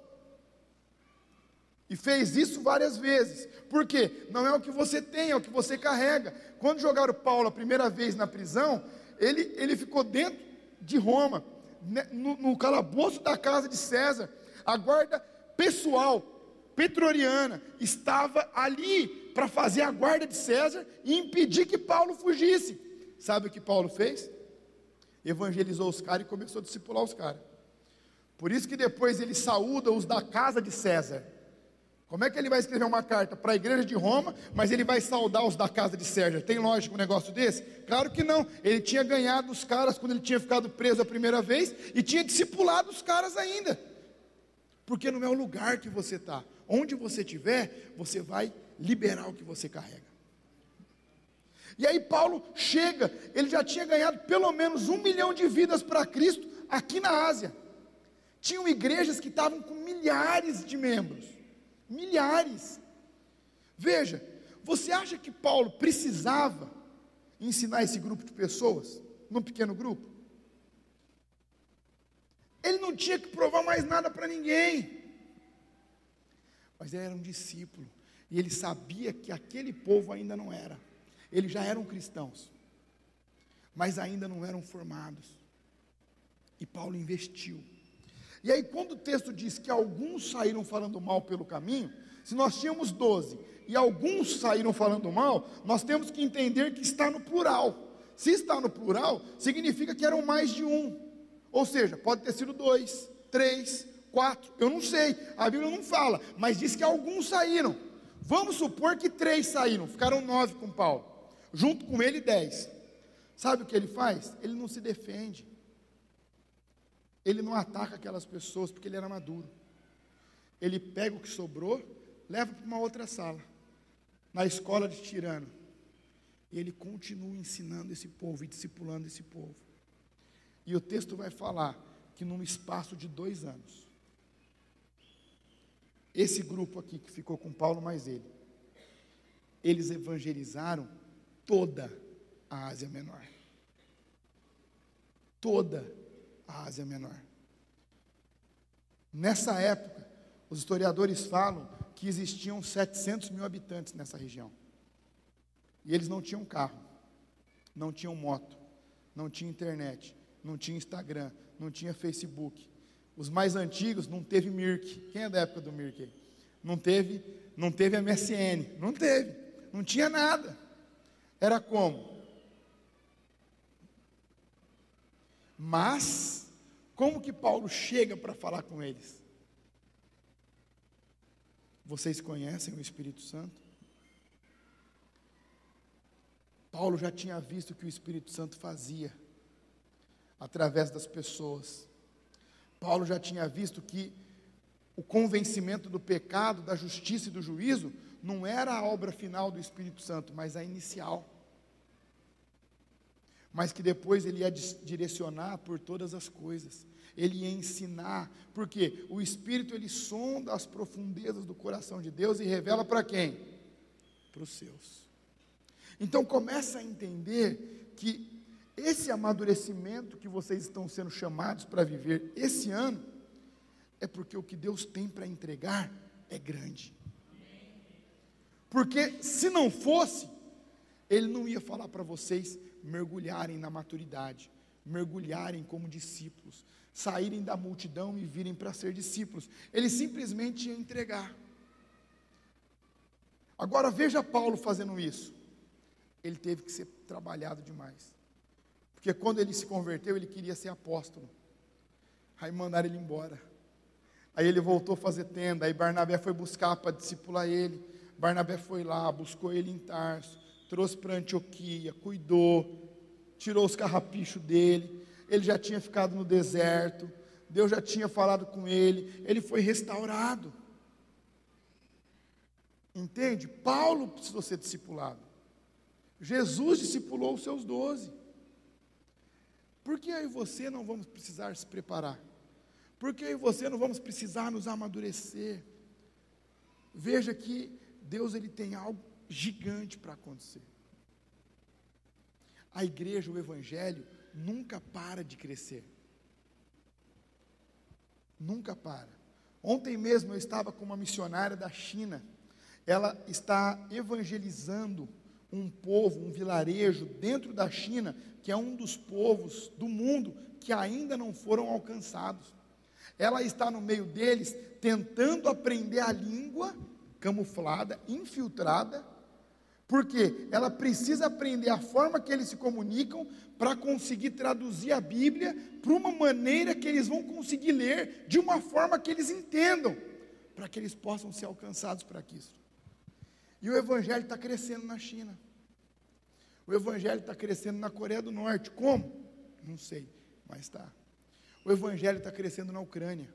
E fez isso várias vezes. Por quê? Não é o que você tem, é o que você carrega. Quando jogaram Paulo a primeira vez na prisão, ele, ele ficou dentro de Roma, né, no, no calabouço da casa de César. A guarda pessoal Petroriana estava ali para fazer a guarda de César e impedir que Paulo fugisse. Sabe o que Paulo fez? evangelizou os caras e começou a discipular os caras. Por isso que depois ele saúda os da casa de César. Como é que ele vai escrever uma carta para a igreja de Roma, mas ele vai saudar os da casa de César? Tem lógico um negócio desse? Claro que não. Ele tinha ganhado os caras quando ele tinha ficado preso a primeira vez e tinha discipulado os caras ainda. Porque não é o lugar que você está. Onde você estiver, você vai liberar o que você carrega. E aí Paulo chega, ele já tinha ganhado pelo menos um milhão de vidas para Cristo aqui na Ásia. Tinham igrejas que estavam com milhares de membros. Milhares. Veja, você acha que Paulo precisava ensinar esse grupo de pessoas, num pequeno grupo? Ele não tinha que provar mais nada para ninguém. Mas ele era um discípulo. E ele sabia que aquele povo ainda não era. Eles já eram cristãos. Mas ainda não eram formados. E Paulo investiu. E aí, quando o texto diz que alguns saíram falando mal pelo caminho, se nós tínhamos 12 e alguns saíram falando mal, nós temos que entender que está no plural. Se está no plural, significa que eram mais de um. Ou seja, pode ter sido dois, três, quatro, eu não sei, a Bíblia não fala, mas diz que alguns saíram. Vamos supor que três saíram, ficaram nove com Paulo, junto com ele dez. Sabe o que ele faz? Ele não se defende. Ele não ataca aquelas pessoas porque ele era maduro. Ele pega o que sobrou, leva para uma outra sala, na escola de tirano. E ele continua ensinando esse povo e discipulando esse povo. E o texto vai falar que num espaço de dois anos, esse grupo aqui que ficou com Paulo mais ele, eles evangelizaram toda a Ásia Menor. Toda a Ásia Menor. Nessa época, os historiadores falam que existiam 700 mil habitantes nessa região. E eles não tinham carro, não tinham moto, não tinha internet, não tinha Instagram, não tinha Facebook. Os mais antigos não teve Mirk. Quem é da época do Mirk? Não teve, não teve MSN, não teve, não tinha nada. Era como? Mas, como que Paulo chega para falar com eles? Vocês conhecem o Espírito Santo? Paulo já tinha visto o que o Espírito Santo fazia através das pessoas. Paulo já tinha visto que o convencimento do pecado, da justiça e do juízo não era a obra final do Espírito Santo, mas a inicial mas que depois ele ia direcionar por todas as coisas. Ele ia ensinar, porque o Espírito ele sonda as profundezas do coração de Deus e revela para quem? Para os seus. Então começa a entender que esse amadurecimento que vocês estão sendo chamados para viver esse ano é porque o que Deus tem para entregar é grande. Porque se não fosse, ele não ia falar para vocês mergulharem na maturidade, mergulharem como discípulos, saírem da multidão e virem para ser discípulos. Ele simplesmente ia entregar. Agora veja Paulo fazendo isso. Ele teve que ser trabalhado demais. Porque quando ele se converteu, ele queria ser apóstolo. Aí mandaram ele embora. Aí ele voltou a fazer tenda. Aí Barnabé foi buscar para discipular ele. Barnabé foi lá, buscou ele em Tarso trouxe para Antioquia, cuidou, tirou os carrapichos dele. Ele já tinha ficado no deserto, Deus já tinha falado com ele, ele foi restaurado. Entende? Paulo precisou ser discipulado. Jesus discipulou os seus doze. Por que eu e você não vamos precisar se preparar? Por que eu e você não vamos precisar nos amadurecer? Veja que Deus ele tem algo gigante para acontecer. A igreja, o evangelho, nunca para de crescer. Nunca para. Ontem mesmo eu estava com uma missionária da China. Ela está evangelizando um povo, um vilarejo dentro da China, que é um dos povos do mundo que ainda não foram alcançados. Ela está no meio deles tentando aprender a língua camuflada, infiltrada, Porque ela precisa aprender a forma que eles se comunicam para conseguir traduzir a Bíblia para uma maneira que eles vão conseguir ler de uma forma que eles entendam, para que eles possam ser alcançados para Cristo. E o Evangelho está crescendo na China. O Evangelho está crescendo na Coreia do Norte. Como? Não sei, mas está. O Evangelho está crescendo na Ucrânia.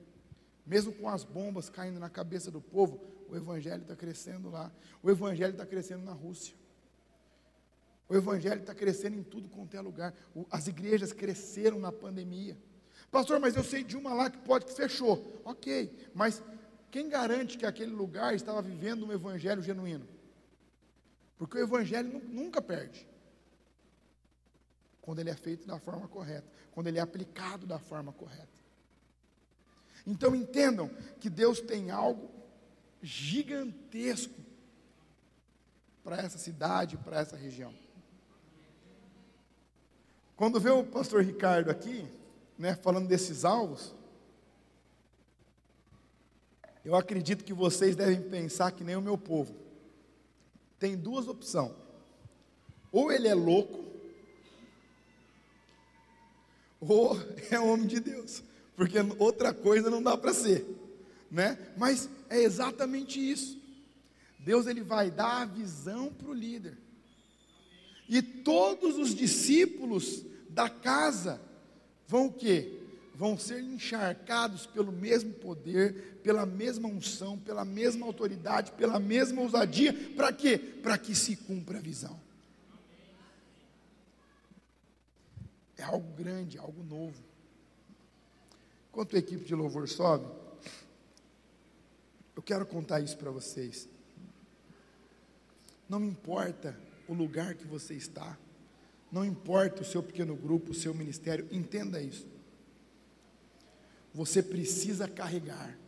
Mesmo com as bombas caindo na cabeça do povo, o Evangelho está crescendo lá. O Evangelho está crescendo na Rússia. O Evangelho está crescendo em tudo quanto é lugar. As igrejas cresceram na pandemia. Pastor, mas eu sei de uma lá que pode que fechou. Ok, mas quem garante que aquele lugar estava vivendo um Evangelho genuíno? Porque o Evangelho nunca perde. Quando ele é feito da forma correta, quando ele é aplicado da forma correta. Então entendam que Deus tem algo gigantesco para essa cidade, para essa região. Quando vê o pastor Ricardo aqui, né, falando desses alvos, eu acredito que vocês devem pensar que nem o meu povo. Tem duas opções. Ou ele é louco, ou é homem de Deus porque outra coisa não dá para ser, né? Mas é exatamente isso. Deus ele vai dar a visão para o líder. E todos os discípulos da casa vão o quê? Vão ser encharcados pelo mesmo poder, pela mesma unção, pela mesma autoridade, pela mesma ousadia. Para quê? Para que se cumpra a visão. É algo grande, algo novo. Enquanto a equipe de louvor sobe, eu quero contar isso para vocês. Não importa o lugar que você está, não importa o seu pequeno grupo, o seu ministério, entenda isso. Você precisa carregar.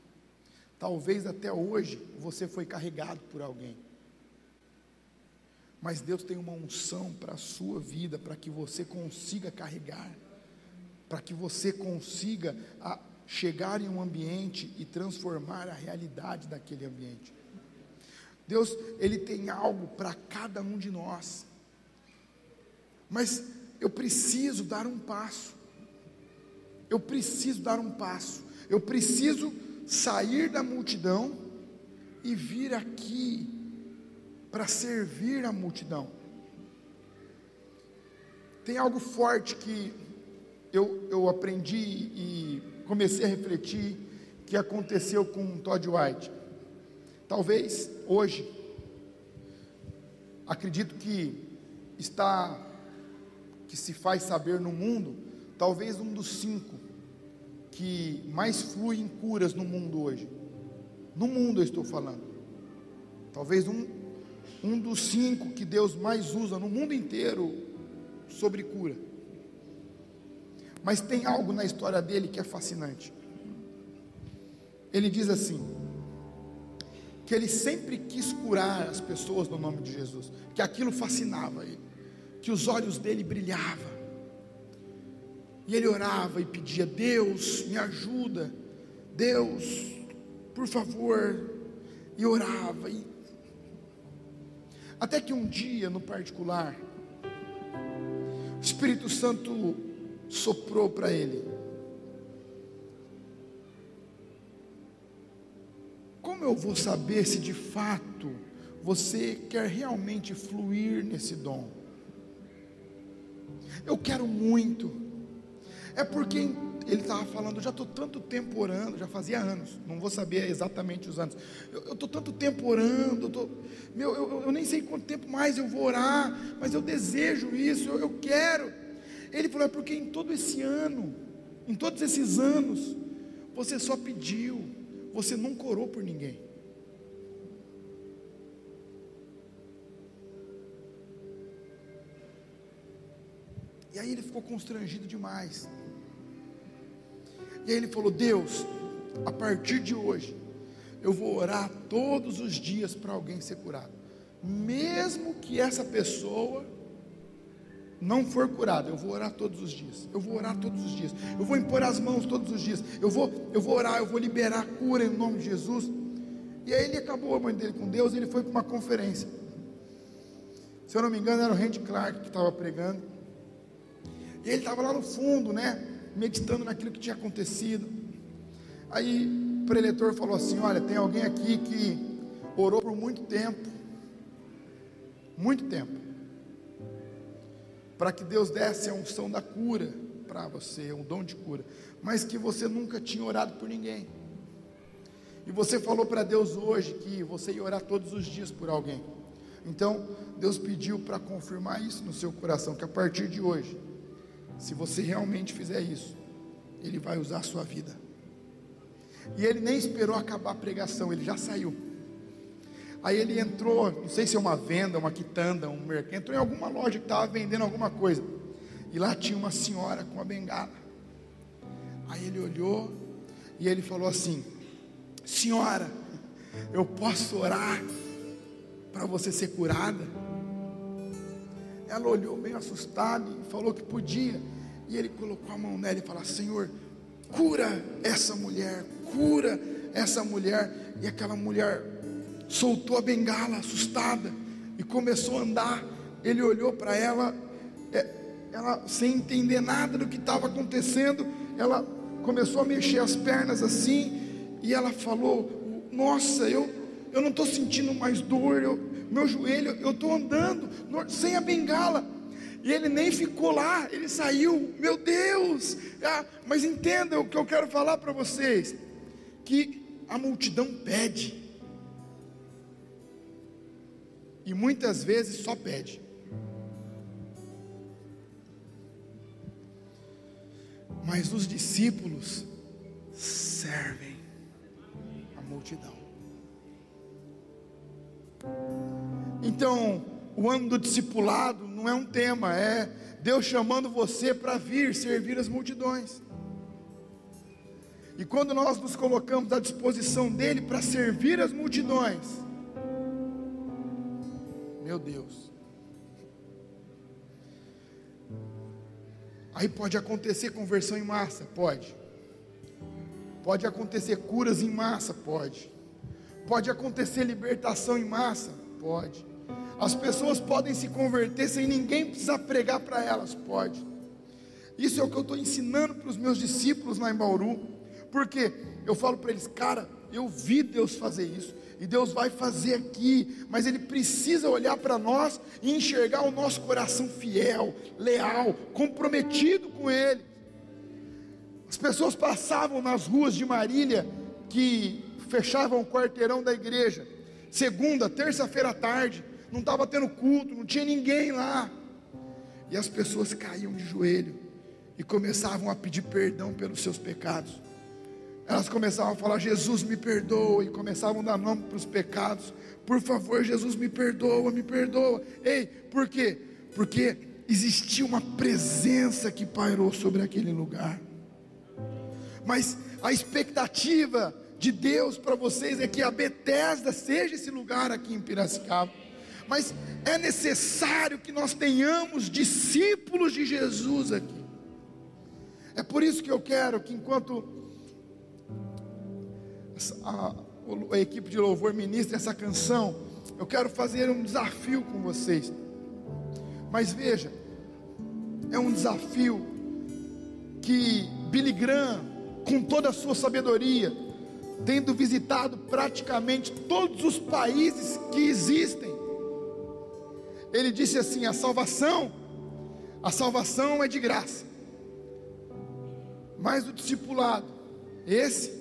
Talvez até hoje você foi carregado por alguém. Mas Deus tem uma unção para a sua vida, para que você consiga carregar para que você consiga a, chegar em um ambiente e transformar a realidade daquele ambiente. Deus, Ele tem algo para cada um de nós, mas eu preciso dar um passo, eu preciso dar um passo, eu preciso sair da multidão e vir aqui para servir a multidão. Tem algo forte que eu, eu aprendi e comecei a refletir que aconteceu com Todd White. Talvez hoje, acredito que está, que se faz saber no mundo, talvez um dos cinco que mais flui em curas no mundo hoje. No mundo eu estou falando. Talvez um, um dos cinco que Deus mais usa no mundo inteiro sobre cura. Mas tem algo na história dele que é fascinante. Ele diz assim: que ele sempre quis curar as pessoas no nome de Jesus, que aquilo fascinava ele, que os olhos dele brilhavam. E ele orava e pedia: Deus, me ajuda, Deus, por favor. E orava. E... Até que um dia, no particular, o Espírito Santo soprou para ele. Como eu vou saber se de fato você quer realmente fluir nesse dom? Eu quero muito. É porque ele estava falando, eu já estou tanto tempo orando, já fazia anos, não vou saber exatamente os anos. Eu estou tanto tempo orando, eu, tô, meu, eu, eu, nem sei quanto tempo mais eu vou orar, mas eu desejo isso, eu, eu quero. Ele falou: é porque em todo esse ano, em todos esses anos, você só pediu, você não corou por ninguém. E aí ele ficou constrangido demais. E aí ele falou: Deus, a partir de hoje, eu vou orar todos os dias para alguém ser curado, mesmo que essa pessoa não for curado, eu vou orar todos os dias. Eu vou orar todos os dias. Eu vou impor as mãos todos os dias. Eu vou, eu vou orar, eu vou liberar cura em nome de Jesus. E aí ele acabou a mãe dele com Deus, ele foi para uma conferência. Se eu não me engano, era o Randy Clark que estava pregando. E ele estava lá no fundo, né? Meditando naquilo que tinha acontecido. Aí o preletor falou assim: Olha, tem alguém aqui que orou por muito tempo. Muito tempo. Para que Deus desse a unção da cura para você, um dom de cura. Mas que você nunca tinha orado por ninguém. E você falou para Deus hoje que você ia orar todos os dias por alguém. Então, Deus pediu para confirmar isso no seu coração, que a partir de hoje, se você realmente fizer isso, Ele vai usar a sua vida. E ele nem esperou acabar a pregação, ele já saiu. Aí ele entrou, não sei se é uma venda, uma quitanda, um mercado, entrou em alguma loja que estava vendendo alguma coisa. E lá tinha uma senhora com uma bengala. Aí ele olhou e ele falou assim: Senhora, eu posso orar para você ser curada? Ela olhou bem assustada e falou que podia. E ele colocou a mão nela e falou: Senhor, cura essa mulher, cura essa mulher. E aquela mulher soltou a bengala, assustada, e começou a andar. Ele olhou para ela, é, ela sem entender nada do que estava acontecendo, ela começou a mexer as pernas assim, e ela falou: Nossa, eu, eu não estou sentindo mais dor, eu, meu joelho, eu estou andando sem a bengala. E ele nem ficou lá, ele saiu, meu Deus! Ah, mas entenda o que eu quero falar para vocês: que a multidão pede, e muitas vezes só pede. Mas os discípulos servem a multidão. Então, o ano do discipulado não é um tema, é Deus chamando você para vir servir as multidões. E quando nós nos colocamos à disposição dele para servir as multidões, meu Deus, aí pode acontecer conversão em massa, pode. Pode acontecer curas em massa, pode. Pode acontecer libertação em massa, pode. As pessoas podem se converter sem ninguém precisar pregar para elas, pode. Isso é o que eu estou ensinando para os meus discípulos lá em Bauru, porque eu falo para eles, cara, eu vi Deus fazer isso, e Deus vai fazer aqui, mas Ele precisa olhar para nós e enxergar o nosso coração fiel, leal, comprometido com Ele. As pessoas passavam nas ruas de Marília, que fechavam o quarteirão da igreja, segunda, terça-feira à tarde, não estava tendo culto, não tinha ninguém lá. E as pessoas caíam de joelho e começavam a pedir perdão pelos seus pecados. Elas começavam a falar: Jesus me perdoa, e começavam a dar nome para os pecados. Por favor, Jesus me perdoa, me perdoa. Ei, por quê? Porque existia uma presença que pairou sobre aquele lugar. Mas a expectativa de Deus para vocês é que a Betesda seja esse lugar aqui em Piracicaba mas é necessário que nós tenhamos discípulos de Jesus aqui. É por isso que eu quero que enquanto a, a equipe de louvor ministra essa canção, eu quero fazer um desafio com vocês. Mas veja, é um desafio que Billy Graham, com toda a sua sabedoria, tendo visitado praticamente todos os países que existem, ele disse assim: a salvação, a salvação é de graça, mas o discipulado, esse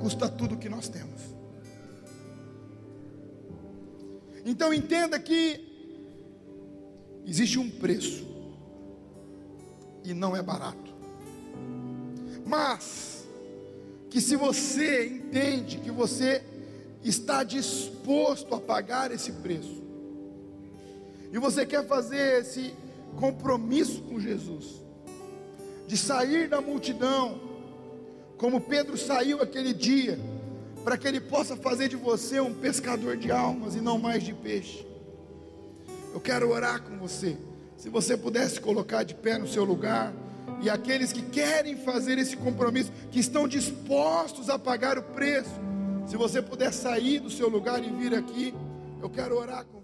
custa tudo que nós temos. Então entenda que existe um preço e não é barato. Mas que se você entende que você está disposto a pagar esse preço, e você quer fazer esse compromisso com Jesus, de sair da multidão, como Pedro saiu aquele dia, para que ele possa fazer de você um pescador de almas e não mais de peixe. Eu quero orar com você. Se você pudesse colocar de pé no seu lugar, e aqueles que querem fazer esse compromisso, que estão dispostos a pagar o preço, se você puder sair do seu lugar e vir aqui, eu quero orar com